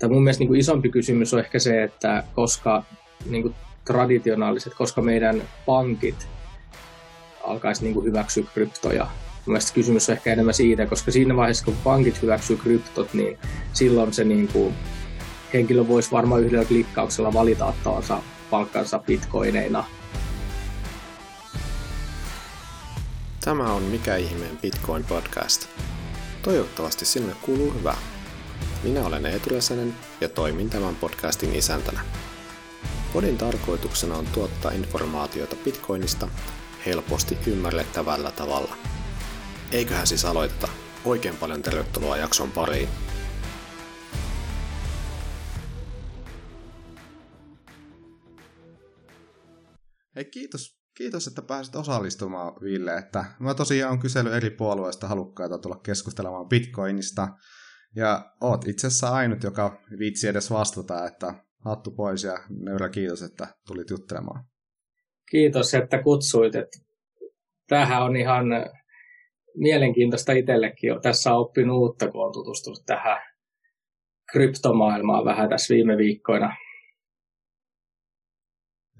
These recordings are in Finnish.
tai mun mielestä niin kuin isompi kysymys on ehkä se, että koska niin kuin traditionaaliset, koska meidän pankit alkaisi niin kuin hyväksyä kryptoja. Mun mielestä kysymys on ehkä enemmän siitä, koska siinä vaiheessa, kun pankit hyväksyy kryptot, niin silloin se niin kuin, henkilö voisi varmaan yhdellä klikkauksella valita ottavansa palkkansa bitcoineina. Tämä on Mikä ihmeen Bitcoin podcast. Toivottavasti sinulle kuuluu hyvää. Minä olen Eetu Räsänen ja toimin tämän podcastin isäntänä. Podin tarkoituksena on tuottaa informaatiota Bitcoinista helposti ymmärrettävällä tavalla. Eiköhän siis aloiteta. Oikein paljon tervetuloa jakson pariin. Hei, kiitos, kiitos, että pääsit osallistumaan, Ville. Että mä tosiaan on kysely eri puolueista halukkaita tulla keskustelemaan Bitcoinista. Ja oot itse asiassa ainut, joka viitsi edes vastata, että hattu pois ja nöyrä kiitos, että tulit juttelemaan. Kiitos, että kutsuit. Että tämähän on ihan mielenkiintoista itsellekin. Tässä on oppinut uutta, kun on tutustunut tähän kryptomaailmaan vähän tässä viime viikkoina.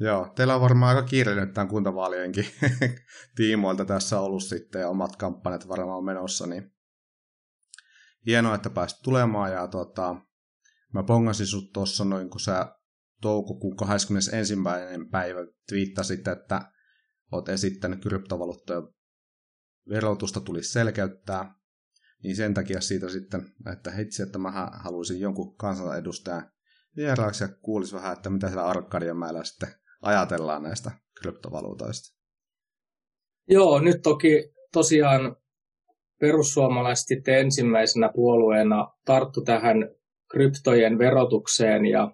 Joo, teillä on varmaan aika kiireinen tämän kuntavaalienkin tiimoilta tässä ollut sitten ja omat kampanjat varmaan menossa, niin hienoa, että pääsit tulemaan ja tota, mä pongasin sut tuossa noin, kun sä toukokuun 21. päivä twiittasit, että oot esittänyt kryptovaluuttoja verotusta tulisi selkeyttää, niin sen takia siitä sitten, että hitsi, että mä haluaisin jonkun kansanedustajan vieraaksi ja kuulisi vähän, että mitä siellä Arkadianmäellä sitten ajatellaan näistä kryptovaluutoista. Joo, nyt toki tosiaan perussuomalaiset ensimmäisenä puolueena tarttu tähän kryptojen verotukseen ja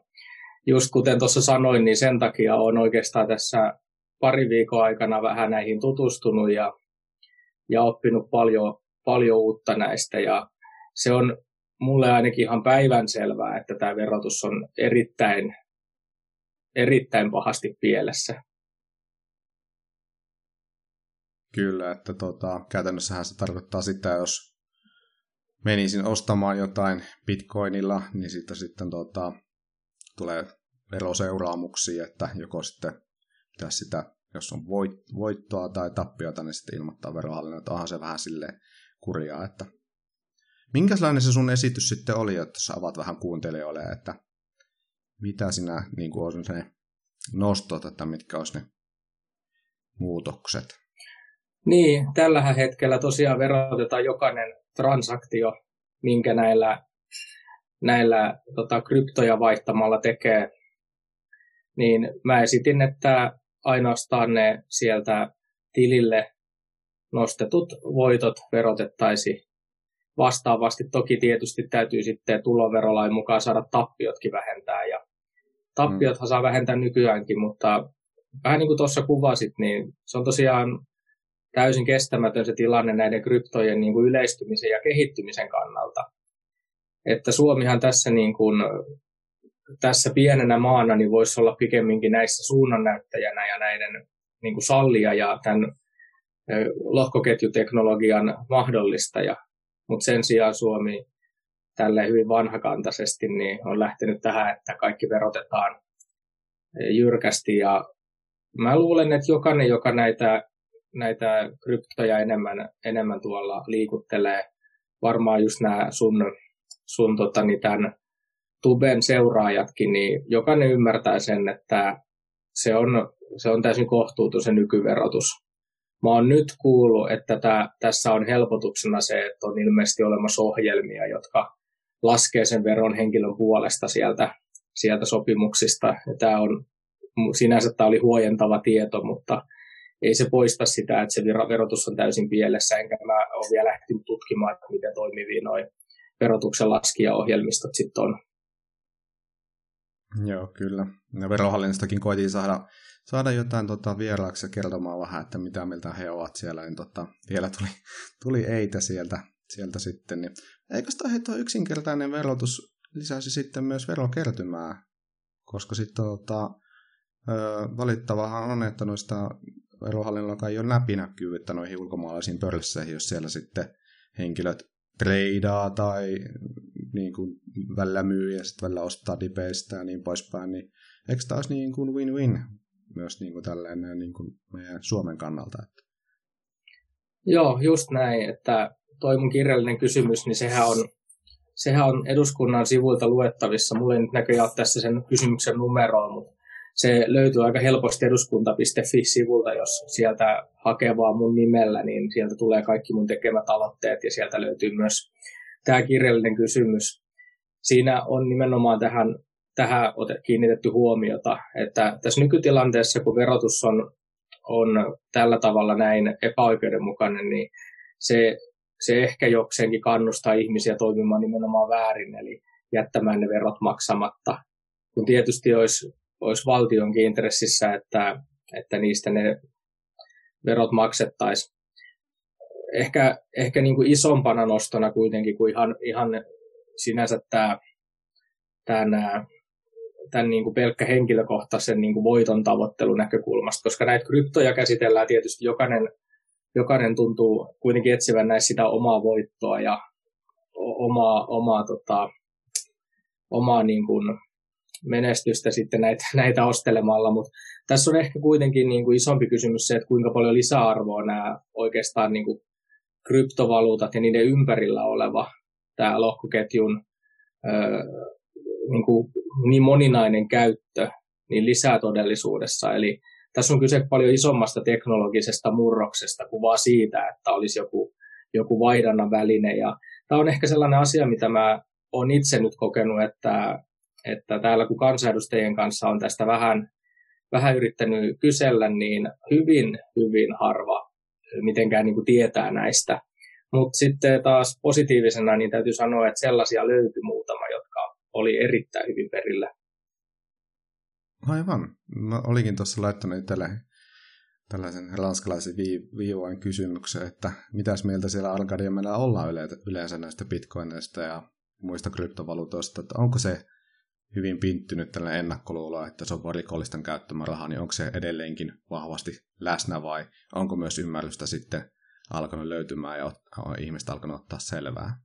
just kuten tuossa sanoin, niin sen takia on oikeastaan tässä pari viikon aikana vähän näihin tutustunut ja, ja oppinut paljon, paljon uutta näistä ja se on mulle ainakin ihan päivän selvää, että tämä verotus on erittäin, erittäin pahasti pielessä. Kyllä, että tota, käytännössähän se tarkoittaa sitä, jos menisin ostamaan jotain bitcoinilla, niin sitten, sitten tota, tulee veroseuraamuksia, että joko sitten pitäisi sitä, jos on voit, voittoa tai tappiota, niin sitten ilmoittaa verohallinnon, että onhan se vähän sille kurjaa, että minkälainen se sun esitys sitten oli, että sä avaat vähän kuuntelijoille, että mitä sinä niin kuin on se nostot, että mitkä olisi ne muutokset? Niin, tällä hetkellä tosiaan verotetaan jokainen transaktio, minkä näillä, näillä tota, kryptoja vaihtamalla tekee. Niin mä esitin, että ainoastaan ne sieltä tilille nostetut voitot verotettaisiin vastaavasti. Toki tietysti täytyy sitten tuloverolain mukaan saada tappiotkin vähentää. Ja tappiothan saa vähentää nykyäänkin, mutta vähän niin kuin tuossa kuvasit, niin se on tosiaan täysin kestämätön se tilanne näiden kryptojen niin kuin yleistymisen ja kehittymisen kannalta. Että Suomihan tässä, niin kuin, tässä pienenä maana niin voisi olla pikemminkin näissä suunnannäyttäjänä ja näiden niin kuin sallia ja tämän lohkoketjuteknologian mahdollistaja. Mutta sen sijaan Suomi tälle hyvin vanhakantaisesti niin on lähtenyt tähän, että kaikki verotetaan jyrkästi ja mä luulen, että jokainen, joka näitä näitä kryptoja enemmän, enemmän tuolla liikuttelee. Varmaan just nämä sun, sun tota, niin tämän Tuben seuraajatkin, niin jokainen ymmärtää sen, että se on, se on täysin kohtuuton se nykyverotus. Mä oon nyt kuullut, että tää, tässä on helpotuksena se, että on ilmeisesti olemassa ohjelmia, jotka laskee sen veron henkilön puolesta sieltä, sieltä sopimuksista. Ja tämä on sinänsä tämä oli huojentava tieto, mutta ei se poista sitä, että se verotus on täysin pielessä, enkä mä ole vielä lähtenyt tutkimaan, että miten toimivia noin verotuksen laskijaohjelmistot sitten on. Joo, kyllä. Ja verohallinnostakin koitiin saada, saada jotain tota, vieraaksi ja kertomaan vähän, että mitä mieltä he ovat siellä, niin tota, vielä tuli, tuli eitä sieltä, sieltä sitten. Niin, eikö tämä yksinkertainen verotus lisäisi sitten myös verokertymää? Koska sitten tota, valittavahan on, että noista verohallinnolla ei ole läpinäkyvyyttä noihin ulkomaalaisiin pörsseihin, jos siellä sitten henkilöt treidaa tai niin kuin välillä myy ja sitten välillä ostaa dipeistä ja niin poispäin, niin eikö tämä olisi niin kuin win-win myös niin kuin tällainen niin kuin meidän Suomen kannalta? Että... Joo, just näin, että toi mun kirjallinen kysymys, niin sehän on, sehän on eduskunnan sivuilta luettavissa. Mulla ei nyt näköjään tässä sen kysymyksen numeroa, mutta se löytyy aika helposti eduskunta.fi-sivulta, jos sieltä hakee vaan mun nimellä, niin sieltä tulee kaikki mun tekemät aloitteet ja sieltä löytyy myös tämä kirjallinen kysymys. Siinä on nimenomaan tähän, tähän kiinnitetty huomiota, että tässä nykytilanteessa, kun verotus on, on tällä tavalla näin epäoikeudenmukainen, niin se, se ehkä jokseenkin kannustaa ihmisiä toimimaan nimenomaan väärin, eli jättämään ne verot maksamatta. Kun tietysti olisi olisi valtionkin intressissä, että, että niistä ne verot maksettaisiin. Ehkä, ehkä niin kuin isompana nostona kuitenkin kuin ihan, ihan sinänsä tämä, tämä tämän niin kuin pelkkä henkilökohtaisen niin kuin voiton tavoittelun näkökulmasta, koska näitä kryptoja käsitellään tietysti jokainen, jokainen tuntuu kuitenkin etsivän näissä sitä omaa voittoa ja omaa, omaa, tota, omaa niin kuin menestystä sitten näitä, näitä ostelemalla, mutta tässä on ehkä kuitenkin niin kuin isompi kysymys se, että kuinka paljon lisäarvoa nämä oikeastaan niin kuin kryptovaluutat ja niiden ympärillä oleva tämä lohkoketjun niin, kuin niin moninainen käyttö niin lisää todellisuudessa. Eli tässä on kyse paljon isommasta teknologisesta murroksesta kuin vaan siitä, että olisi joku, joku vaihdannan väline. Ja tämä on ehkä sellainen asia, mitä mä olen itse nyt kokenut, että että täällä kun kansanedustajien kanssa on tästä vähän, vähän yrittänyt kysellä, niin hyvin, hyvin harva mitenkään niin kuin tietää näistä. Mutta sitten taas positiivisena niin täytyy sanoa, että sellaisia löytyi muutama, jotka oli erittäin hyvin perillä. Aivan. Mä olikin tuossa laittanut tälle tällaisen ranskalaisen viivoin kysymyksen, että mitäs mieltä siellä Algadiamella ollaan yleensä näistä bitcoineista ja muista kryptovaluutoista, että onko se hyvin pinttynyt tällainen ennakkoluulo, että se on rikollisten käyttämä raha, niin onko se edelleenkin vahvasti läsnä vai onko myös ymmärrystä sitten alkanut löytymään ja ihmiset alkanut ottaa selvää?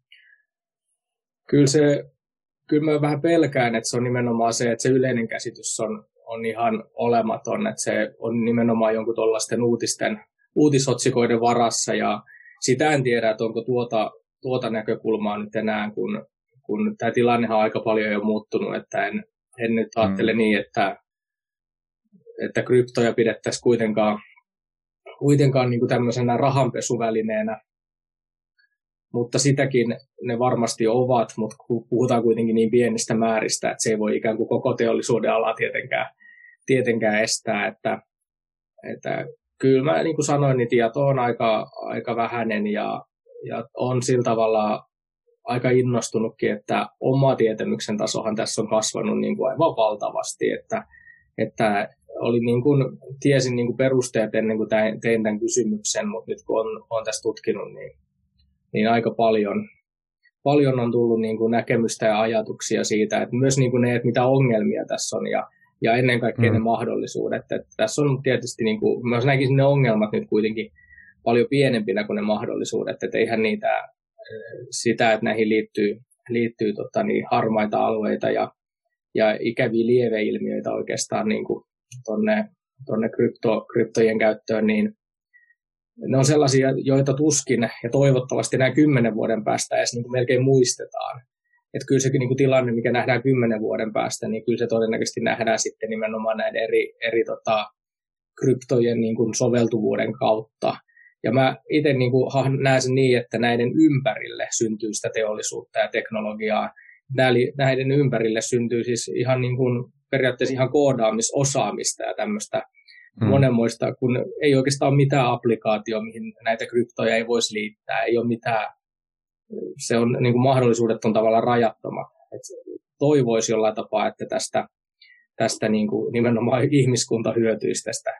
Kyllä se, kyllä mä vähän pelkään, että se on nimenomaan se, että se yleinen käsitys on, on ihan olematon, että se on nimenomaan jonkun tuollaisten uutisten, uutisotsikoiden varassa ja sitä en tiedä, että onko tuota, tuota näkökulmaa nyt enää, kun kun tämä tilannehan on aika paljon jo muuttunut, että en, en nyt ajattele mm. niin, että, että kryptoja pidettäisiin kuitenkaan, kuitenkaan niin kuin tämmöisenä rahanpesuvälineenä, mutta sitäkin ne varmasti ovat, mutta puhutaan kuitenkin niin pienistä määristä, että se ei voi ikään kuin koko teollisuuden ala tietenkään, tietenkään estää, että, että kyllä mä niin kuin sanoin, niin tieto on aika, aika vähäinen ja, ja on sillä tavalla aika innostunutkin, että oma tietämyksen tasohan tässä on kasvanut niin kuin aivan valtavasti, että, että oli niin kuin, tiesin niin kuin perusteet ennen kuin tein tämän kysymyksen, mutta nyt kun on, on tässä tutkinut, niin, niin aika paljon, paljon on tullut niin kuin näkemystä ja ajatuksia siitä, että myös niin kuin ne, että mitä ongelmia tässä on ja, ja ennen kaikkea mm. ne mahdollisuudet. Että tässä on tietysti, niin kuin, myös näkisin ne ongelmat nyt kuitenkin paljon pienempinä kuin ne mahdollisuudet, että eihän niitä sitä, että näihin liittyy, liittyy tota, niin harmaita alueita ja, ja ikäviä lieveilmiöitä oikeastaan niin kuin tonne, tonne krypto, kryptojen käyttöön, niin ne on sellaisia, joita tuskin ja toivottavasti näin kymmenen vuoden päästä edes niin kuin melkein muistetaan. Että kyllä se niin kuin tilanne, mikä nähdään kymmenen vuoden päästä, niin kyllä se todennäköisesti nähdään sitten nimenomaan näiden eri, eri tota, kryptojen niin kuin soveltuvuuden kautta. Ja mä itse niin kuin näen sen niin, että näiden ympärille syntyy sitä teollisuutta ja teknologiaa. Näiden ympärille syntyy siis ihan niin kuin, periaatteessa ihan koodaamisosaamista ja tämmöistä hmm. monenmoista, kun ei oikeastaan ole mitään applikaatio, mihin näitä kryptoja ei voisi liittää. Ei ole mitään, se on, niin kuin mahdollisuudet on tavallaan rajattomat. Et toivoisi jollain tapaa, että tästä, tästä niin kuin nimenomaan ihmiskunta hyötyisi tästä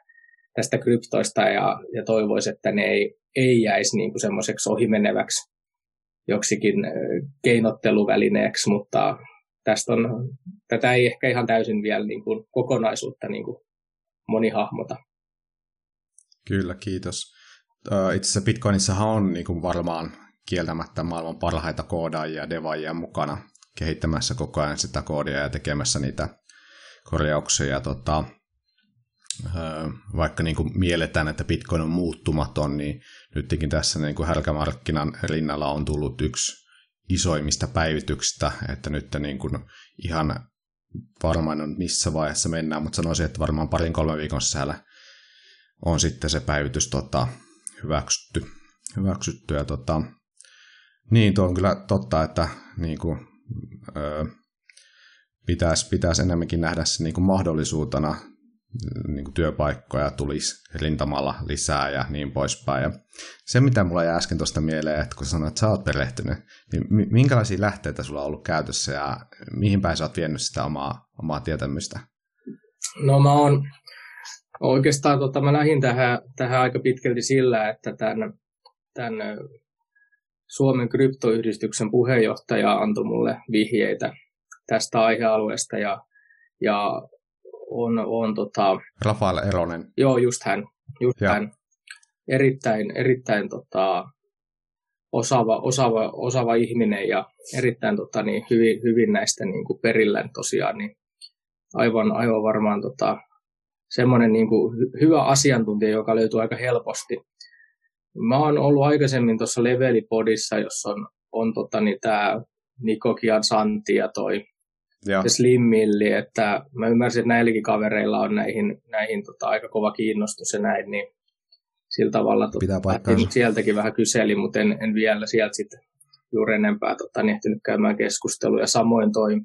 tästä kryptoista ja, ja toivoisi, että ne ei, ei jäisi niin kuin semmoiseksi ohimeneväksi joksikin keinotteluvälineeksi, mutta tästä on, tätä ei ehkä ihan täysin vielä niin kuin kokonaisuutta niin kuin moni hahmota. Kyllä, kiitos. Itse asiassa Bitcoinissahan on niin kuin varmaan kieltämättä maailman parhaita koodaajia ja devaajia mukana kehittämässä koko ajan sitä koodia ja tekemässä niitä korjauksia. Ja tota, vaikka niin kuin mielletään, että Bitcoin on muuttumaton, niin nytkin tässä niin kuin härkämarkkinan rinnalla on tullut yksi isoimmista päivityksistä, että nyt niin kuin ihan varmaan on missä vaiheessa mennään, mutta sanoisin, että varmaan parin kolmen viikon sisällä on sitten se päivitys tota, hyväksytty. hyväksytty ja tota, niin, tuo on kyllä totta, että niin kuin, ö, pitäisi, pitäisi enemmänkin nähdä se niin kuin mahdollisuutena niin kuin työpaikkoja tulisi rintamalla lisää ja niin poispäin. Ja se, mitä mulla jäi äsken tuosta mieleen, että kun sanoit, että sä oot perehtynyt, niin minkälaisia lähteitä sulla on ollut käytössä ja mihin päin sä oot vienyt sitä omaa, omaa tietämystä? No mä oon oikeastaan, tota, mä lähdin tähän, tähän aika pitkälti sillä, että tämän, tämän Suomen kryptoyhdistyksen puheenjohtaja antoi mulle vihjeitä tästä aihealueesta ja, ja on, on tota... Rafael Eronen. Joo, just hän. Just hän. Erittäin, erittäin tota, osaava, osaava, osaava ihminen ja erittäin tota, niin, hyvin, hyvin näistä niin kuin perillä tosiaan. Niin aivan, aivan varmaan tota, semmoinen niin kuin, hyvä asiantuntija, joka löytyy aika helposti. Mä oon ollut aikaisemmin tuossa Levelipodissa, jossa on, on tota, niin, tämä Niko Santi ja toi ja. Slimmilli, että mä ymmärsin, että näilläkin kavereilla on näihin, näihin tota, aika kova kiinnostus ja näin, niin sillä tavalla tota, sieltäkin vähän kyseli, mutta en, en vielä sieltä sitten juuri enempää tota, niin ehtinyt käymään keskustelua. samoin toi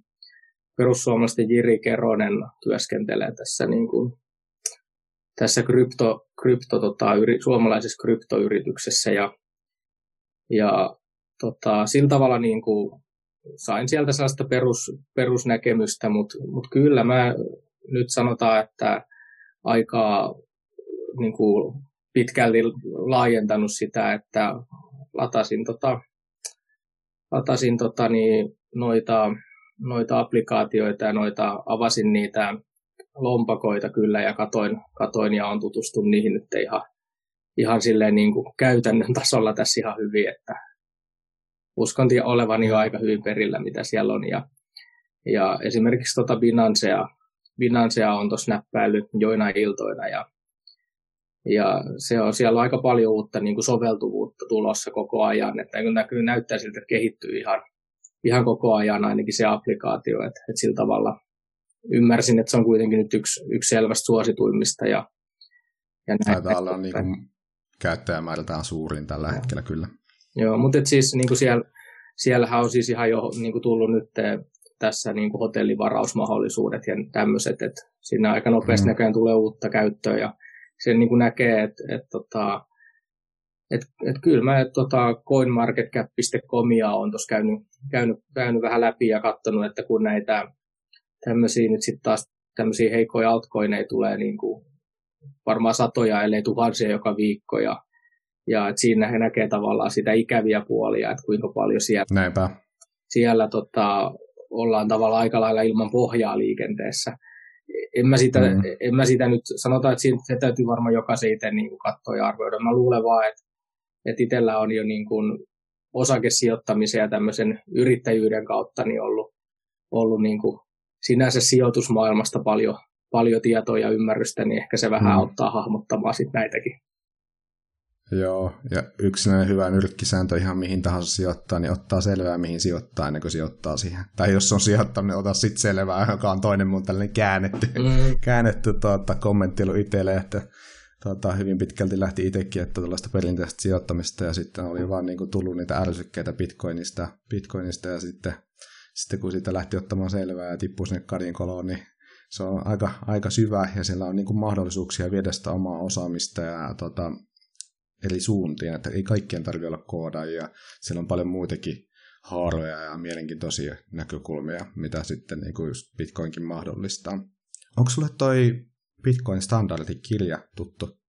perussuomalaisten Jiri Keronen työskentelee tässä, niin kuin, tässä krypto, krypto, tota, yri, suomalaisessa kryptoyrityksessä ja, ja tota, sillä tavalla niin kuin, sain sieltä sellaista perus, perusnäkemystä, mutta mut kyllä mä nyt sanotaan, että aika niin kuin pitkälti laajentanut sitä, että latasin, tota, latasin tota, niin, noita, noita applikaatioita ja noita, avasin niitä lompakoita kyllä ja katoin, katoin ja on tutustunut niihin nyt ihan, ihan silleen niin kuin käytännön tasolla tässä ihan hyvin, että uskon olevan jo aika hyvin perillä, mitä siellä on. Ja, ja esimerkiksi tota Binancea, Binancea on tuossa näppäillyt joina iltoina ja, ja se on, siellä on aika paljon uutta niin kuin soveltuvuutta tulossa koko ajan, että näkyy, näyttää siltä, että kehittyy ihan, ihan koko ajan ainakin se applikaatio, että, että sillä tavalla ymmärsin, että se on kuitenkin nyt yksi, yksi selvästi suosituimmista. Ja, ja näin. Taitaa olla niin kuin käyttäjämäärältään suurin tällä hetkellä kyllä. Joo, mutta siis niin kuin siellä, siellähän on siis ihan jo niin kuin tullut nyt tässä niin kuin hotellivarausmahdollisuudet ja tämmöiset, että siinä aika nopeasti mm. näköjään tulee uutta käyttöä ja sen niin kuin näkee, että, että, tota, että, että kyllä mä tota coinmarketcap.comia on tuossa käynyt, käynyt, käynyt, vähän läpi ja katsonut, että kun näitä tämmöisiä nyt sitten taas tämmöisiä heikkoja altcoineja tulee niin kuin varmaan satoja, ellei tuhansia joka viikko ja ja että siinä he näkee tavallaan sitä ikäviä puolia, että kuinka paljon siellä, Näinpä. siellä tota, ollaan tavallaan aika lailla ilman pohjaa liikenteessä. En mä sitä, mm. en mä sitä nyt, sanotaan, että siitä, se täytyy varmaan jokaisen itse niin katsoa ja arvioida. Mä luulen vaan, että, että itsellä on jo niin kuin osakesijoittamisen ja tämmöisen yrittäjyyden kautta niin ollut, ollut niin kuin sinänsä sijoitusmaailmasta paljon, paljon tietoa ja ymmärrystä, niin ehkä se vähän mm. auttaa hahmottamaan sit näitäkin. Joo, ja yksinäinen hyvä nyrkkisääntö ihan mihin tahansa sijoittaa, niin ottaa selvää mihin sijoittaa ennen kuin sijoittaa siihen. Tai jos on sijoittanut, niin ota sitten selvää, joka on toinen mun tällainen käännetty, mm. käännetty tuota, kommentti ollut itselle, että tuota, hyvin pitkälti lähti itsekin, että tällaista perinteistä sijoittamista, ja sitten oli vaan niin kuin, tullut niitä ärsykkeitä Bitcoinista, Bitcoinista ja sitten, sitten kun siitä lähti ottamaan selvää ja tippui sinne koloon, niin se on aika, aika syvä ja siellä on niin kuin mahdollisuuksia viedä sitä omaa osaamista ja tota, eri suuntiin, että ei kaikkien tarvitse olla koodaajia. Siellä on paljon muitakin haaroja ja mielenkiintoisia näkökulmia, mitä sitten niin kuin just Bitcoinkin mahdollistaa. Onko sulle toi Bitcoin standardikirja tuttu?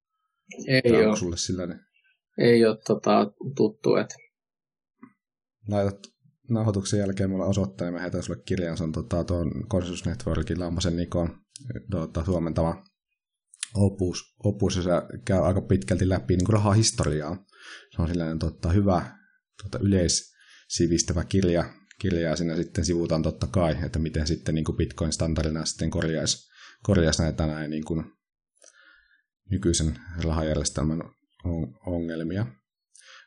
Ei ole. sulle sellainen? Ei ole tota, tuttu. Että... Laitat nauhoituksen jälkeen mulle osoittaa, ja mä heitän sulle kirjan. Se on tota, tuon Consensus Networkin Lammasen Nikon tuota, suomentama opus, opus ja se käy aika pitkälti läpi niin rahahistoriaa. Se on sellainen totta, hyvä tota, yleissivistävä kirja, kirjaa siinä sitten sivutaan totta kai, että miten sitten niin kuin Bitcoin-standardina sitten korjaisi, korjaisi näitä näin niin kuin nykyisen rahajärjestelmän ongelmia.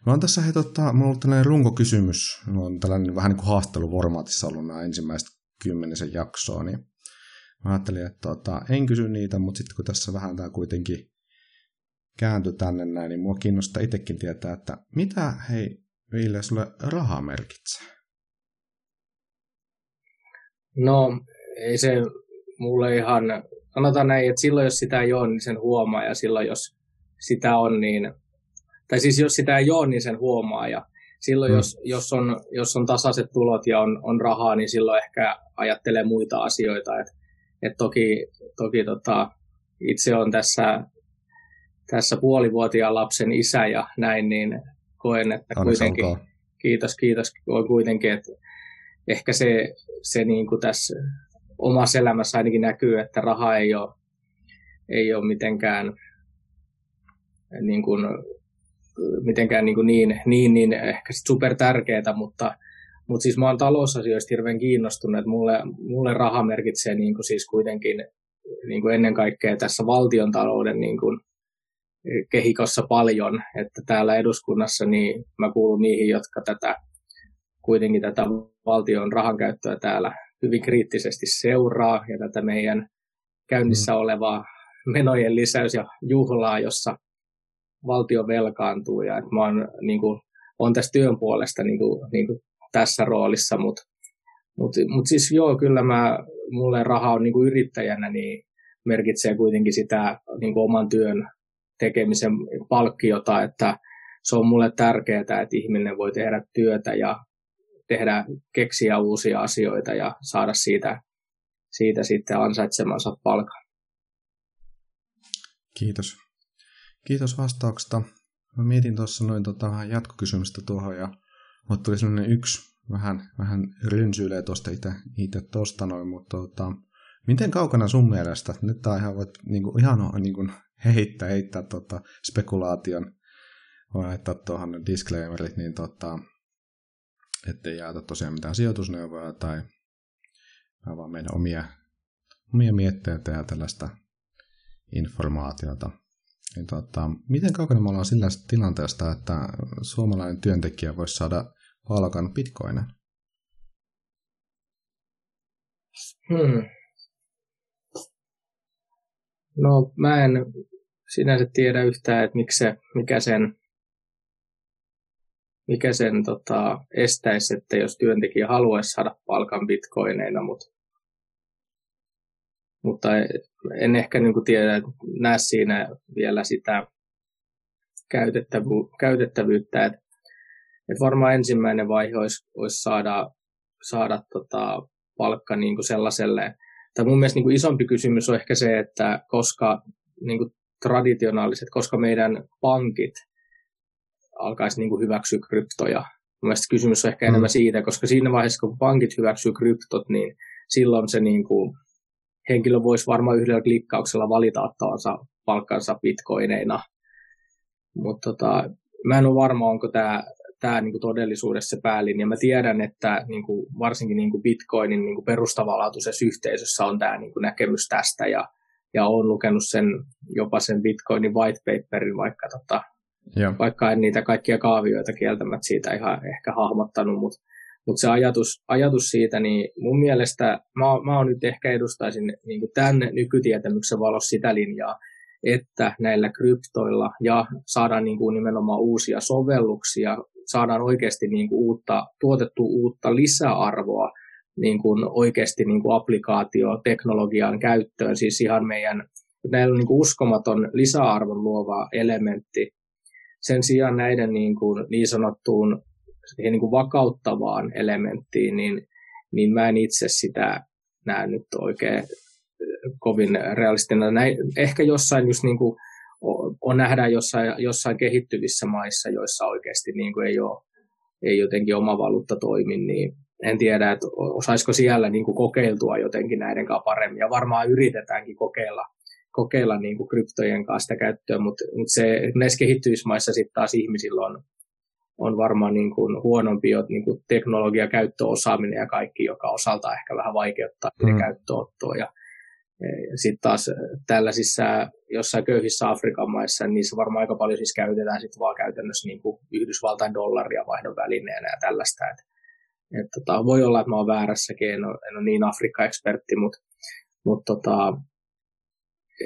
Mä on tässä he, tota, mulla on ollut tällainen runkokysymys, mulla on tällainen vähän niin kuin haastatteluformaatissa ollut nämä ensimmäiset kymmenisen jaksoa, niin mä ajattelin, että tota, en kysy niitä, mutta sitten kun tässä vähän tämä kuitenkin kääntyi tänne näin, niin mua kiinnostaa itsekin tietää, että mitä hei Ville sulle raha merkitsee? No, ei se mulle ihan, sanotaan näin, että silloin jos sitä ei ole, niin sen huomaa, ja silloin jos sitä on, niin, tai siis jos sitä ei ole, niin sen huomaa, ja silloin mm. jos, jos, on, jos on tasaiset tulot ja on, on rahaa, niin silloin ehkä ajattelee muita asioita, että et toki, toki tota, itse on tässä, tässä puolivuotiaan lapsen isä ja näin, niin koen, että Onneksi kuitenkin, kiitos, kiitos, koen kuitenkin, että ehkä se, se niin kuin tässä omassa elämässä ainakin näkyy, että raha ei ole, ei ole mitenkään niin, kuin, mitenkään niin, kuin niin, niin, niin ehkä super tärkeää, mutta, mutta siis mä oon talousasioista hirveän kiinnostunut, että mulle, mulle raha merkitsee niin kuin siis kuitenkin niin kuin ennen kaikkea tässä valtion talouden niin kuin kehikossa paljon, että täällä eduskunnassa niin mä kuulun niihin, jotka tätä kuitenkin tätä valtion rahankäyttöä täällä hyvin kriittisesti seuraa. Ja tätä meidän käynnissä mm. olevaa menojen lisäys ja juhlaa, jossa valtio velkaantuu. Ja että mä oon, niin kuin, on tässä työn puolesta niin kuin, niin kuin tässä roolissa, mutta mut, mut siis joo, kyllä mä, mulle raha on niin kuin yrittäjänä, niin merkitsee kuitenkin sitä niin kuin oman työn tekemisen palkkiota, että se on mulle tärkeää, että ihminen voi tehdä työtä ja tehdä, keksiä uusia asioita ja saada siitä, siitä sitten ansaitsemansa palkan. Kiitos. Kiitos vastauksesta. Mä mietin tuossa noin tota, jatkokysymystä tuohon ja mutta tuli sellainen yksi vähän, vähän rynsyilee tuosta itse tuosta noin, mutta tota, miten kaukana sun mielestä, nyt tää ihan voit niinku, ihan niinku, heittää, heittää tota, spekulaation, voi laittaa tuohon disclaimerit, niin tota, ettei jaeta tosiaan mitään sijoitusneuvoja tai vaan meidän omia, omia mietteitä ja tällaista informaatiota. Niin tota, miten kaukana me ollaan sillä tilanteesta, että suomalainen työntekijä voisi saada palkan bitcoina? Hmm. No mä en sinänsä tiedä yhtään, että miksi se, mikä sen mikä sen tota, estäisi, että jos työntekijä haluaisi saada palkan bitcoineina, mutta, mutta en ehkä niin kuin tiedä, näe siinä vielä sitä käytettävy- käytettävyyttä, että, että varmaan ensimmäinen vaihe olisi, olisi saada, saada tota, palkka niin kuin sellaiselle, tai mun mielestä niin kuin isompi kysymys on ehkä se, että koska niin kuin traditionaaliset, koska meidän pankit alkaisi niin kuin hyväksyä kryptoja. Mielestäni kysymys on ehkä mm. enemmän siitä, koska siinä vaiheessa, kun pankit hyväksyy kryptot, niin silloin se niin kuin, henkilö voisi varmaan yhdellä klikkauksella valita ottavansa palkkansa bitcoineina. Mutta tota, mä en ole varma, onko tämä tämä niin kuin todellisuudessa se päälinja. Mä tiedän, että niin kuin, varsinkin niin kuin Bitcoinin niin kuin perustavanlaatuisessa yhteisössä on tämä niin kuin näkemys tästä ja, ja olen lukenut sen, jopa sen Bitcoinin white paperin, vaikka tota, vaikka en niitä kaikkia kaavioita kieltämättä siitä ihan ehkä hahmottanut, mutta mut se ajatus, ajatus siitä, niin mun mielestä mä, mä oon nyt ehkä edustaisin niin tämän nykytietämyksen valossa sitä linjaa, että näillä kryptoilla ja saadaan niin kuin nimenomaan uusia sovelluksia, saadaan oikeasti niin kuin uutta, tuotettu uutta lisäarvoa niin kuin oikeasti niin kuin applikaatio-teknologian käyttöön, siis ihan meidän, näillä on niin kuin uskomaton lisäarvon luova elementti. Sen sijaan näiden niin, kuin, niin sanottuun niin kuin vakauttavaan elementtiin, niin, niin mä en itse sitä näe nyt oikein kovin realistina. Näin, ehkä jossain just niin kuin on nähdä jossain, jossain kehittyvissä maissa, joissa oikeasti niin kuin ei, ole, ei jotenkin oma valuutta toimi, niin en tiedä, että osaisiko siellä niin kuin kokeiltua jotenkin näiden kanssa paremmin. Ja varmaan yritetäänkin kokeilla kokeilla niin kuin kryptojen kanssa sitä käyttöä, mutta, mutta se, näissä kehittyvissä maissa sitten taas ihmisillä on, on varmaan niin kuin huonompi jo niin kuin teknologiakäyttöosaaminen ja kaikki, joka osalta ehkä vähän vaikeuttaa mm. käyttöottoa. Ja, sitten taas tällaisissa jossain köyhissä Afrikan maissa, niin niissä varmaan aika paljon siis käytetään sitten vaan käytännössä niin kuin Yhdysvaltain dollaria vaihdon välineenä ja tällaista. Et, et tota, voi olla, että mä oon väärässäkin, en ole, en ole niin Afrikka-ekspertti, mutta mut tota,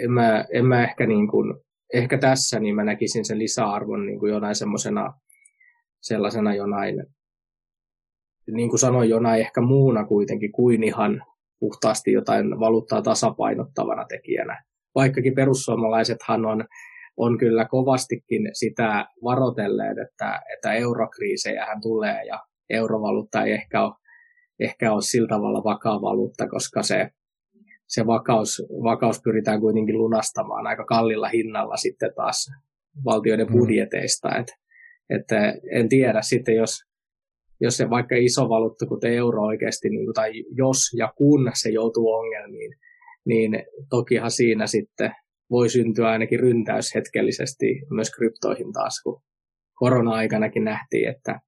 en, mä, en mä ehkä, niin kuin, ehkä tässä niin mä näkisin sen lisäarvon niin kuin jonain semmoisena sellaisena jonain, niin kuin sanoin, jonain ehkä muuna kuitenkin kuin ihan puhtaasti jotain valuuttaa tasapainottavana tekijänä. Vaikkakin perussuomalaisethan on, on kyllä kovastikin sitä varotelleet, että, että eurokriisejähän tulee ja eurovaluutta ei ehkä ole, ehkä ole sillä tavalla vakaa valuutta, koska se, se vakaus, vakaus pyritään kuitenkin lunastamaan aika kallilla hinnalla sitten taas valtioiden mm. budjeteista. Mm. Et, että en tiedä sitten, jos, jos se vaikka iso valuutta, kuten euro oikeasti, niin, tai jos ja kun se joutuu ongelmiin, niin tokihan siinä sitten voi syntyä ainakin ryntäys hetkellisesti myös kryptoihin taas, kun korona-aikanakin nähtiin, että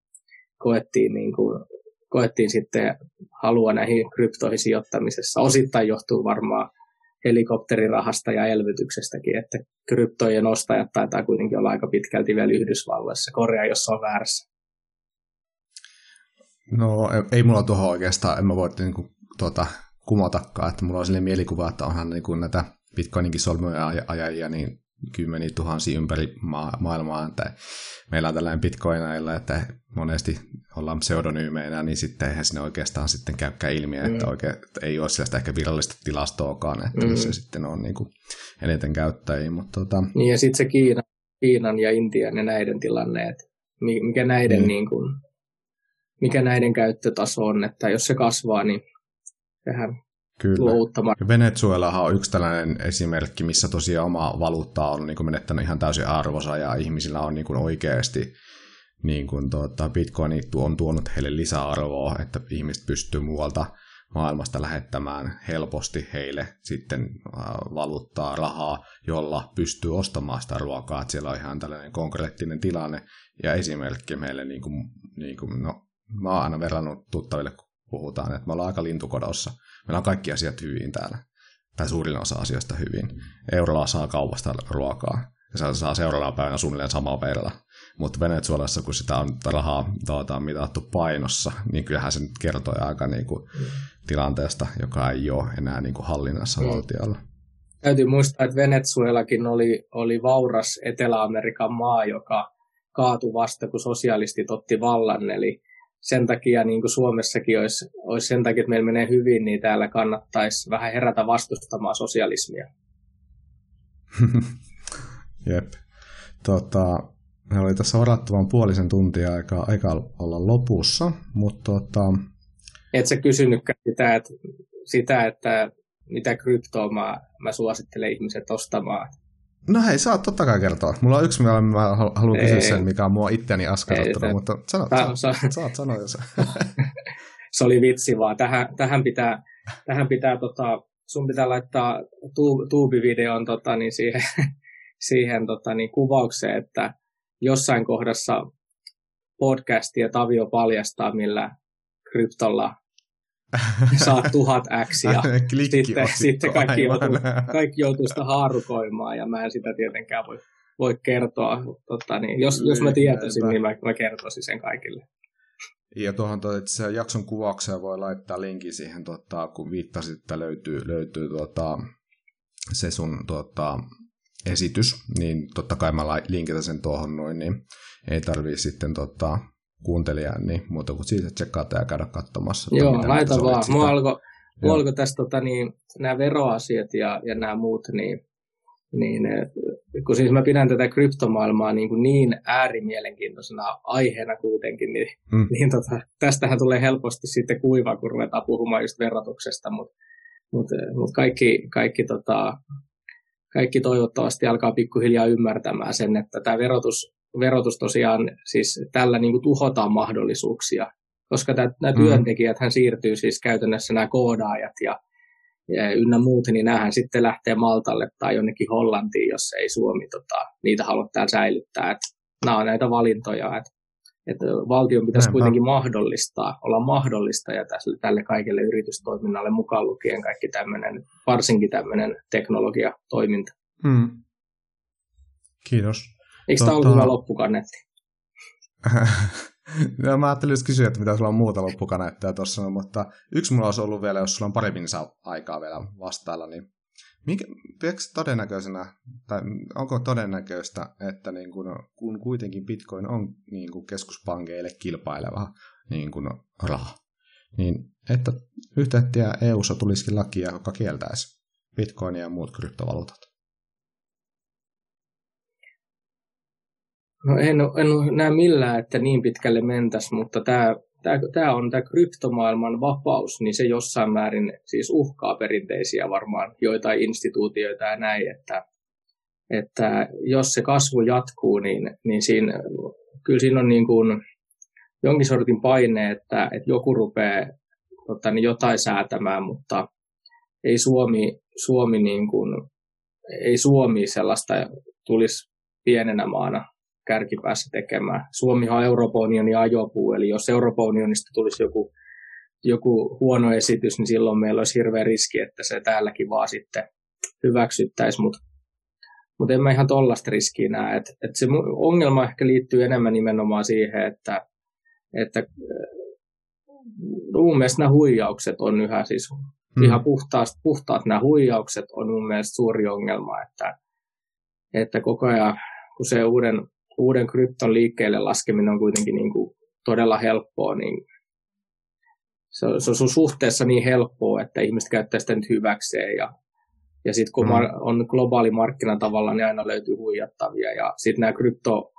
koettiin, niin kuin, koettiin sitten halua näihin kryptoihin sijoittamisessa. Osittain johtuu varmaan helikopterirahasta ja elvytyksestäkin, että kryptojen ostajat taitaa kuitenkin olla aika pitkälti vielä Yhdysvalloissa. Korjaa, jos on väärässä. No ei mulla tuohon oikeastaan, en mä voi niin kuin, tuota, kumotakaan, että mulla on sellainen mielikuva, että onhan niin kuin näitä Bitcoininkin solmuja ajajia niin kymmeniä tuhansia ympäri ma- maailmaa, että meillä on tällainen bitcoinailla, että monesti ollaan pseudonyymeinä, niin sitten eihän sinne oikeastaan sitten käykään ilmi, että, mm. oikein, että ei ole sellaista ehkä virallista tilastoakaan, että mm. missä sitten on niin kuin eniten käyttäjiä. Mutta tota... Niin ja sitten se Kiina, Kiinan ja Intian ja näiden tilanne, että mikä näiden, mm. niin kuin, mikä näiden käyttötaso on, että jos se kasvaa, niin sehän Kyllä. Ja Venezuela on yksi tällainen esimerkki, missä tosiaan oma valuutta on niin kuin menettänyt ihan täysin arvosa ja ihmisillä on niin kuin oikeasti niin kuin tuota, Bitcoin on tuonut heille lisäarvoa, että ihmiset pystyy muualta maailmasta lähettämään helposti heille sitten valuuttaa, rahaa, jolla pystyy ostamaan sitä ruokaa. Että siellä on ihan tällainen konkreettinen tilanne ja esimerkki meille, niin kuin, niin kuin, no, mä oon aina verrannut tuttaville, kun puhutaan, että me ollaan aika lintukodossa – Meillä on kaikki asiat hyvin täällä. Tai suurin osa asioista hyvin. Eurolla saa kaupasta ruokaa. Ja se saa seuraavana päivänä suunnilleen samaa perillä. Mutta Venezuelassa, kun sitä on rahaa tuota, mitattu painossa, niin kyllähän se nyt kertoo aika niin kuin, tilanteesta, joka ei ole enää niin kuin hallinnassa mm. valtiolla. Täytyy muistaa, että Venezuelakin oli, oli vauras Etelä-Amerikan maa, joka kaatui vasta, kun sosialistit otti vallan. Eli sen takia niin kuin Suomessakin olisi, olisi sen takia, että meillä menee hyvin, niin täällä kannattaisi vähän herätä vastustamaan sosialismia. Jep. Tota, meillä oli tässä varattoman puolisen tuntia aika, aika olla lopussa, mutta tota... Et sä kysynytkään sitä, että, sitä, että mitä kryptoa mä, mä suosittelen ihmiset ostamaan. No hei, saat totta kai kertoa. Mulla on yksi, mitä mä haluan kysyä sen, mikä on mua itseäni askarruttanut, mutta sano, Tää, saat, saat, saat sanoa jos. se oli vitsi vaan. Tähän, tähän pitää, tähän pitää tota, sun pitää laittaa tuubivideon tota, niin siihen, siihen tota, niin kuvaukseen, että jossain kohdassa podcastia Tavio paljastaa, millä kryptolla saat tuhat X ja sitten, sitten kaikki, joutuu, kaikki joutuu sitä haarukoimaan ja mä en sitä tietenkään voi, voi kertoa. Totta, niin, jos, jos mä tietäisin, niin mä, mä kertoisin sen kaikille. Ja tuohon toi, että se jakson kuvaukseen voi laittaa linkin siihen, tota, kun viittasit, että löytyy, löytyy tota, se sun tota, esitys, niin totta kai mä linkitän sen tuohon noin, niin ei tarvii sitten tota, kuuntelijan, niin muuta kuin siitä tsekata ja käydä katsomassa. Joo, laita vaan. Mua alkoi alko tästä tota, niin, nämä veroasiat ja, ja nämä muut, niin, niin eh, kun siis mä pidän tätä kryptomaailmaa niin, kuin niin äärimielenkiintoisena aiheena kuitenkin, niin, mm. niin tota, tästähän tulee helposti sitten kuiva, kun ruvetaan puhumaan just verotuksesta, mutta mut, eh, mut kaikki, kaikki, tota, kaikki toivottavasti alkaa pikkuhiljaa ymmärtämään sen, että tämä verotus verotus tosiaan, siis tällä niin kuin tuhotaan mahdollisuuksia, koska nämä mm. työntekijät hän siirtyy siis käytännössä nämä koodaajat ja, ja ynnä muut, niin näähän sitten lähtee Maltalle tai jonnekin Hollantiin, jos ei Suomi tota, niitä halua täällä säilyttää. Et nämä on näitä valintoja, että että valtion pitäisi Näinpä. kuitenkin mahdollistaa, olla mahdollistaja tälle, tälle kaikelle yritystoiminnalle mukaan lukien kaikki tämmöinen, varsinkin tämmöinen teknologiatoiminta. Hmm. Kiitos. Eikö tota... tämä ollut hyvä loppukaneetti? no, mä ajattelin just kysyä, että mitä sulla on muuta loppukaneettia tuossa, mutta yksi mulla olisi ollut vielä, jos sulla on pari aikaa vielä vastailla, niin mikä, todennäköisenä, tai onko todennäköistä, että niin kun, kun kuitenkin Bitcoin on niin kun keskuspankeille kilpaileva niin kun raha, niin että yhtäkkiä EU-ssa tulisikin lakia, joka kieltäisi Bitcoinia ja muut kryptovaluutat? No en, en näe millään, että niin pitkälle mentäisi, mutta tämä tämä, tämä on tämä kryptomaailman vapaus, niin se jossain määrin siis uhkaa perinteisiä varmaan joitain instituutioita ja näin, että, että jos se kasvu jatkuu, niin, niin siinä, kyllä siinä on niin kuin jonkin sortin paine, että, että joku rupeaa tota, niin jotain säätämään, mutta ei Suomi, Suomi niin kuin, ei Suomi sellaista tulisi pienenä maana kärkipäässä tekemään. Suomihan on Euroopan unionin ajopuu, eli jos Euroopan unionista tulisi joku, joku huono esitys, niin silloin meillä olisi hirveä riski, että se täälläkin vaan sitten hyväksyttäisiin, mutta mutta en mä ihan tollasta riskiä näe. Et, et se ongelma ehkä liittyy enemmän nimenomaan siihen, että, että mun mielestä nämä huijaukset on yhä siis mm. ihan puhtaat, puhtaat nämä huijaukset on mun mielestä suuri ongelma, että, että koko ajan kun se uuden uuden krypton liikkeelle laskeminen on kuitenkin niin kuin todella helppoa, niin se on, se on suhteessa niin helppoa, että ihmiset käyttää sitä nyt hyväkseen ja, ja sitten kun mm. on globaali markkina tavallaan, niin aina löytyy huijattavia ja sitten nämä krypto,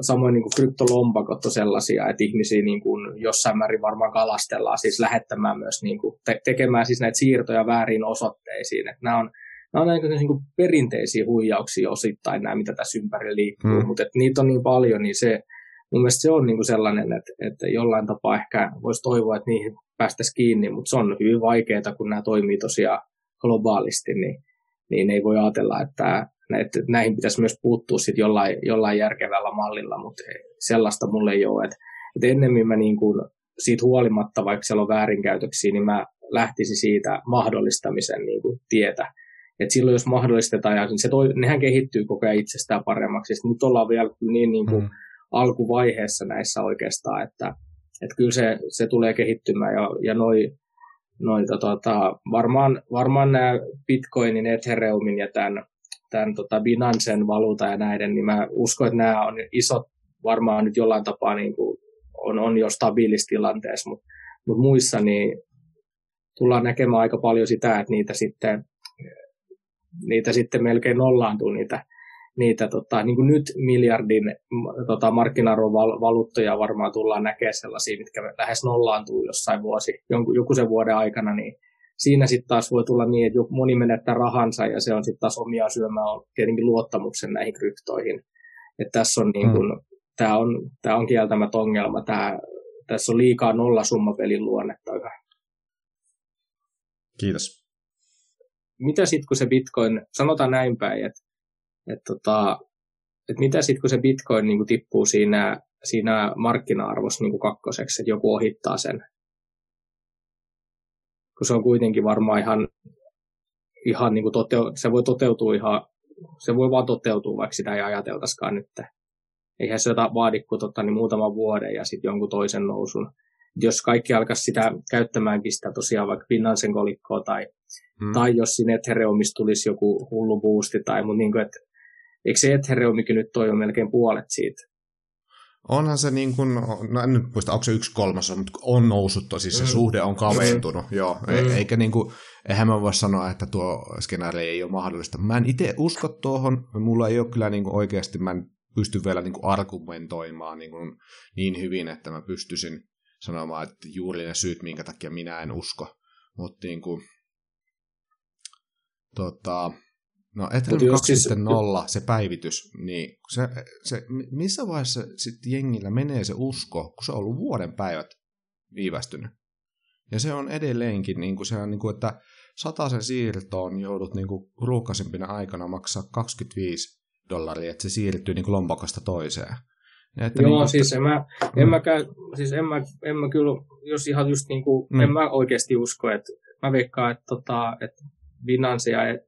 samoin niin kuin kryptolompakot on sellaisia, että ihmisiä niin kuin jossain määrin varmaan kalastellaan, siis lähettämään myös niin kuin, te- tekemään siis näitä siirtoja väärin osoitteisiin. Että nämä on nämä on aika niin kuin perinteisiä huijauksia osittain, nämä mitä tässä ympärillä liikkuu, mm. mutta niitä on niin paljon, niin se, mun mielestä se on niin kuin sellainen, että, että jollain tapaa ehkä voisi toivoa, että niihin päästäisiin kiinni, mutta se on hyvin vaikeaa, kun nämä toimii tosiaan globaalisti, niin, niin ei voi ajatella, että, että näihin pitäisi myös puuttua sit jollain, jollain järkevällä mallilla, mutta sellaista mulle ei ole. Että, että ennemmin mä niin kuin, siitä huolimatta, vaikka siellä on väärinkäytöksiä, niin mä lähtisin siitä mahdollistamisen niin kuin tietä. Et silloin jos mahdollistetaan, ja se toi, nehän kehittyy koko ajan itsestään paremmaksi. Sitten nyt ollaan vielä niin, niin kuin mm. alkuvaiheessa näissä oikeastaan, että, että kyllä se, se tulee kehittymään ja, ja noi, noi, tota, varmaan, varmaan nämä Bitcoinin, Ethereumin ja tämän, tämän tota Binancen valuuta ja näiden, niin mä uskon, että nämä on isot, varmaan nyt jollain tapaa niin kuin on, on jo stabiilissa tilanteessa, mutta mut muissa niin tullaan näkemään aika paljon sitä, että niitä sitten niitä sitten melkein nollaantuu niitä, niitä tota, niin kuin nyt miljardin tota, markkinaarvovaluuttoja varmaan tullaan näkemään sellaisia, mitkä lähes nollaantuu jossain vuosi, jonkun, joku sen vuoden aikana, niin siinä sitten taas voi tulla niin, että moni menettää rahansa ja se on sitten taas omia syömään tietenkin luottamuksen näihin kryptoihin. Että tässä on niin kuin, mm. tämä on, tämä on kieltämättä ongelma. Tämä, tässä on liikaa nollasummapelin luonnetta yhä. Kiitos mitä sitten kun se bitcoin, sanotaan näin päin, että, että, tota, että mitä sitten kun se bitcoin niin kuin tippuu siinä, siinä markkina-arvossa niin kuin kakkoseksi, että joku ohittaa sen. Kun se on kuitenkin varmaan ihan, ihan niin kuin se voi toteutua ihan, se voi vaan toteutua, vaikka sitä ei ajateltaisikaan nyt. Eihän se vaadi kuin niin muutaman vuoden ja sitten jonkun toisen nousun jos kaikki alkaisi sitä käyttämäänkin sitä tosiaan vaikka Binnancen kolikkoa tai, hmm. tai jos sinne Ethereumista tulisi joku hullu boosti tai mutta niin kuin, että eikö se Ethereumikin nyt toi on melkein puolet siitä? Onhan se niin kuin, no en nyt muista, onko se yksi kolmas, mutta on noussut, siis se mm. suhde on kaventunut, mm. joo. E- mm. Eikä niin kuin, eihän mä voi sanoa, että tuo skenaario ei ole mahdollista. Mä en itse usko tuohon, mulla ei ole kyllä niin kuin oikeasti, mä en pysty vielä niin kuin argumentoimaan niin, kuin niin hyvin, että mä pystyisin sanomaan, että juuri ne syyt, minkä takia minä en usko. Mutta niin kuin, tota, no Ethereum 2.0, siis... se päivitys, niin se, se, missä vaiheessa sitten jengillä menee se usko, kun se on ollut vuoden päivät viivästynyt. Ja se on edelleenkin, niin kuin se on, niin kuin, että sen siirtoon joudut niin kuin ruuhkaisimpina aikana maksaa 25 dollaria, että se siirtyy niin kuin lompakosta toiseen. Että Joo, niin, siis en mä, en mm. mäkään, siis en mä, en mä kyllä, jos ihan just niin kuin, mm. en mä oikeasti usko, että mä veikkaan, että, tota, että Binance ei,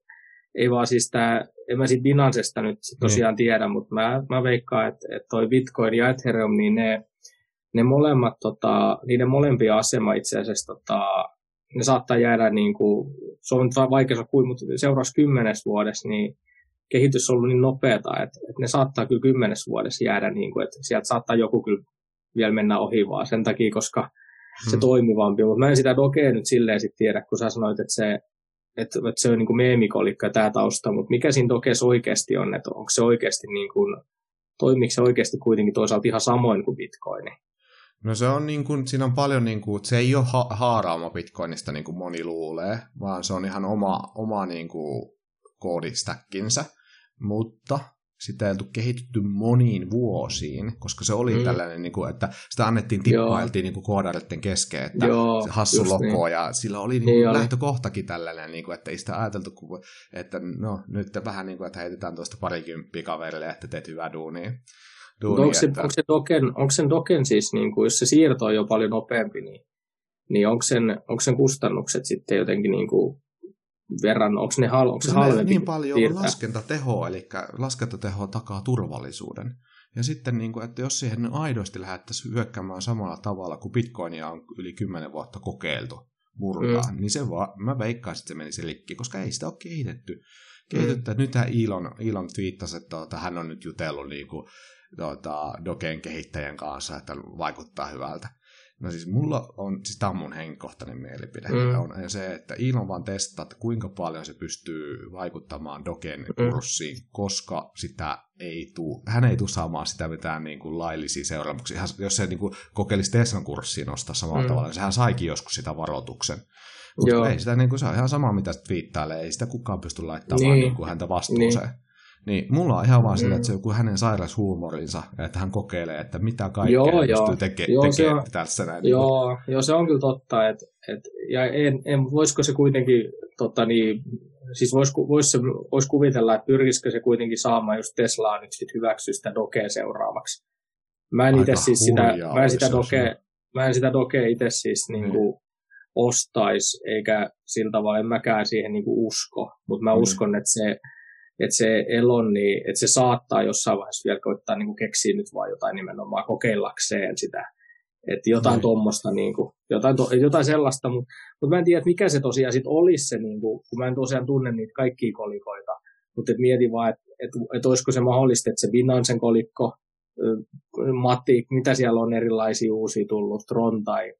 ei vaan siis tämä, en mä siitä Binancestä nyt tosiaan mm. tiedä, mutta mä, mä veikkaan, että, että toi Bitcoin ja Ethereum, niin ne, ne molemmat, tota, niiden molempia asema itse asiassa, tota, ne saattaa jäädä, niin kuin, se on vaikea sanoa mutta seuraavassa kymmenes vuodessa, niin kehitys on ollut niin nopeata, että, että ne saattaa kyllä kymmenes vuodessa jäädä, niin kuin, että sieltä saattaa joku kyllä vielä mennä ohi vaan sen takia, koska se hmm. toimivampi. Mutta mä en sitä dokea nyt silleen sit tiedä, kun sä sanoit, että se, että, että se on niin kuin meemikolikka tämä tausta, mutta mikä siinä dokeessa oikeasti on, että onko se oikeasti niin kuin, toimiiko se oikeasti kuitenkin toisaalta ihan samoin kuin Bitcoin? No se on niin kuin, siinä on paljon, niin kuin, se ei ole ha- haaraama Bitcoinista niin kuin moni luulee, vaan se on ihan oma, oma niin kuin, koodistäkkinsä mutta sitä ei oltu kehitytty moniin vuosiin, koska se oli mm. tällainen, niin kuin, että sitä annettiin, tippailtiin niin koodareiden kesken, että Joo, se hassu loko, niin. ja sillä oli niin, niin lähtökohtakin tällainen, niin kuin, että ei sitä ajateltu, että no nyt vähän niin kuin, että heitetään tuosta parikymppiä kaverille, että teet hyvää duunia. duunia onko, se, että... onko, se doken, onko sen doken siis, niin kuin, jos se siirto on jo paljon nopeampi, niin, niin onko, sen, onko sen kustannukset sitten jotenkin niin kuin verran, onko, ne hal, onko se halvempi Niin paljon siirtää? laskentatehoa, eli laskentateho takaa turvallisuuden. Ja sitten, niin kuin, että jos siihen aidosti lähdettäisiin hyökkäämään samalla tavalla kuin Bitcoinia on yli 10 vuotta kokeiltu murtaa, mm. niin se vaan, mä veikkaisin, että se menisi rikki, koska ei sitä ole kehitetty. kehitetty. Mm. Nythän Elon, Elon twiittasi, että tuota, hän on nyt jutellut niin kuin, tuota, Dogen kehittäjän kanssa, että vaikuttaa hyvältä. No siis mulla on, siis tämä on mun henkkohtainen mielipide, mm. on se, että Elon vaan testaa, että kuinka paljon se pystyy vaikuttamaan Dogen mm. kurssiin, koska sitä ei tuu, hän ei tule saamaan sitä mitään niin kuin laillisia seuraamuksia. Jos se niin kuin kokeilisi Teslan kurssiin nostaa samalla mm. tavalla, niin sehän saikin joskus sitä varoituksen. Mutta ei sitä, niin kuin, se on ihan sama, mitä twiittailee, ei sitä kukaan pysty laittamaan niin. Niin kuin häntä vastuuseen. Niin. Niin mulla on ihan vaan sillä, että se on joku hänen sairas huumorinsa, että hän kokeilee, että mitä kaikkea joo, pystyy joo. Teke- joo, tekemään tässä näin. Joo, niin joo, se on kyllä totta. Et, et, ja en, en, voisiko se kuitenkin, tota, niin, siis voisi vois, vois kuvitella, että pyrkisikö se kuitenkin saamaan just Teslaa nyt sit hyväksyä sitä dokea seuraavaksi. Mä en itse siis sitä, mä en sitä dokea, mä en sitä dokea itse siis niin kuin, ostais, eikä sillä tavalla en mäkään siihen niin kuin usko, mutta mä mm. uskon, että se että se elon, niin, että se saattaa jossain vaiheessa vielä koittaa niin kuin keksiä nyt vaan jotain nimenomaan kokeillakseen sitä, että jotain mm. tuommoista, niin kuin, jotain, to, jotain sellaista, mutta, mutta mä en tiedä, että mikä se tosiaan sitten olisi se, niin kuin, kun mä en tosiaan tunne niitä kaikkia kolikoita, mutta et mietin vaan, että et, et olisiko se mahdollista, että se Binancen kolikko, Matti, mitä siellä on erilaisia uusia tullut, Tron tai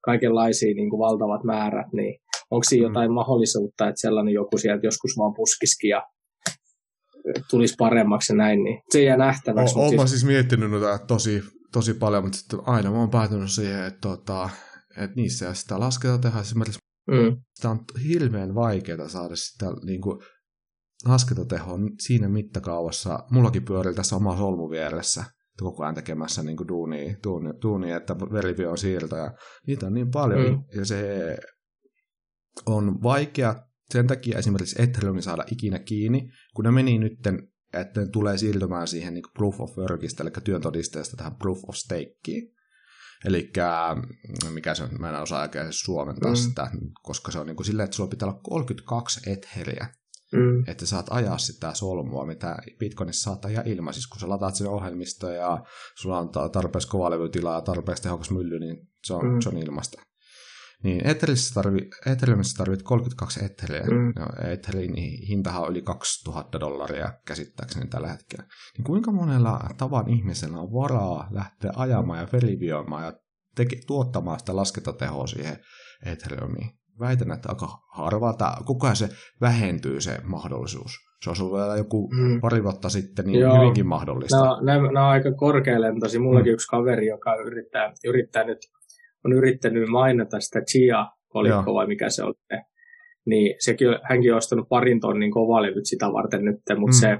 kaikenlaisia niin kuin valtavat määrät, niin onko siinä mm. jotain mahdollisuutta, että sellainen joku sieltä joskus vaan puskiski ja tulisi paremmaksi ja näin, niin se jää nähtäväksi. Olen siis... siis miettinyt noita tosi, tosi paljon, mutta sitten aina mä oon päätynyt siihen, että, tota, että niissä sitä lasketaan tehdä esimerkiksi mm. sitä on hirveän vaikeaa saada sitä niin kuin, laskentatehoa siinä mittakaavassa. Mullakin pyörii tässä oma solmu vieressä koko ajan tekemässä niin duunia, duunia, duunia, että verivio on siirto ja niitä on niin paljon mm. ja se on vaikea sen takia esimerkiksi Ethereumin saada ikinä kiinni, kun ne meni nytten, että ne tulee siirtymään siihen niin proof of workista, eli työn todisteesta tähän proof of stakeen. Eli mikä se on, mä en osaa oikein suomentaa mm. sitä, koska se on niin kuin silleen, että sulla pitää olla 32 etheriä, mm. että saat ajaa sitä solmua, mitä Bitcoinissa saat ajaa ilman. Siis kun sä lataat sen ohjelmistoa ja sulla on tarpeeksi kovalevytilaa ja tarpeeksi tehokas mylly, niin se on, mm. se on ilmasta. Niin Ethereumissa, tarvi, Ethereumissa tarvit 32 Ethereä. Mm. No, Etherein hintahan on yli 2000 dollaria käsittääkseni tällä hetkellä. Niin kuinka monella tavan ihmisellä on varaa lähteä ajamaan ja verifioimaan ja teke, tuottamaan sitä laskentatehoa siihen Ethereumiin? Väitän, että aika harvalta, koko ajan se vähentyy se mahdollisuus. Se on vielä joku mm. pari vuotta sitten niin Joo. hyvinkin mahdollista. Nämä, nämä, nämä on aika korkealentoisia. Mullakin mm. yksi kaveri, joka yrittää, yrittää nyt on yrittänyt mainita sitä Chia-kolikkoa vai mikä se on. Niin sekin, hänkin on ostanut parin tonnin kovalevyt sitä varten nyt, mutta mm. se,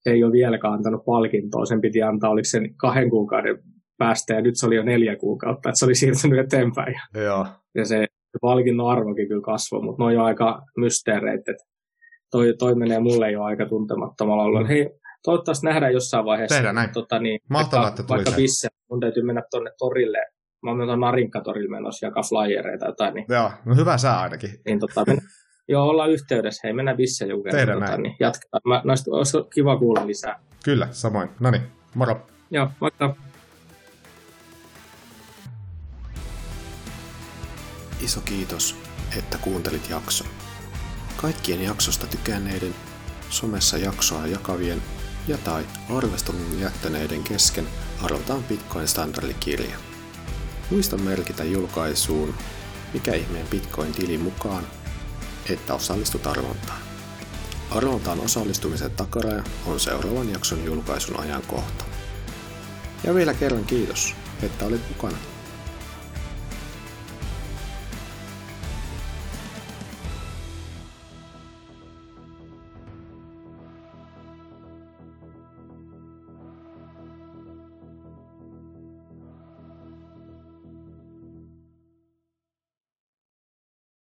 se ei ole vieläkään antanut palkintoa. Sen piti antaa, oliko sen kahden kuukauden päästä ja nyt se oli jo neljä kuukautta, että se oli siirtynyt eteenpäin. Joo. Ja se, se palkinnon arvokin kyllä kasvoi, mutta ne on jo aika mysteereitä, toi, toi menee mulle jo aika tuntemattomalla olla. Mm. Hei, toivottavasti nähdään jossain vaiheessa. Tehdään näin. Tota, niin, Mahtavaa, vaikka, että tuli vaikka se. missä, mun täytyy mennä tuonne torille. Mä oon tuon Narinka-torille menossa jakaa flyereita jotain, niin, Joo, no hyvä sää ainakin. niin tota, mennä, joo, ollaan yhteydessä. Hei, mennään Bisse joku kerran, Tehdään tota, niin jatketaan. Mä, noista, olisi kiva kuulla lisää. Kyllä, samoin. No niin, moro. Joo, vaikka. Iso kiitos, että kuuntelit jakson. Kaikkien jaksosta tykänneiden, somessa jaksoa jakavien ja tai arvostelun jättäneiden kesken arvotaan Bitcoin standardikirja. Muista merkitä julkaisuun mikä ihmeen Bitcoin-tili mukaan, että osallistut arvontaan. Arvontaan osallistumisen takaraja on seuraavan jakson julkaisun ajankohta. Ja vielä kerran kiitos, että olit mukana.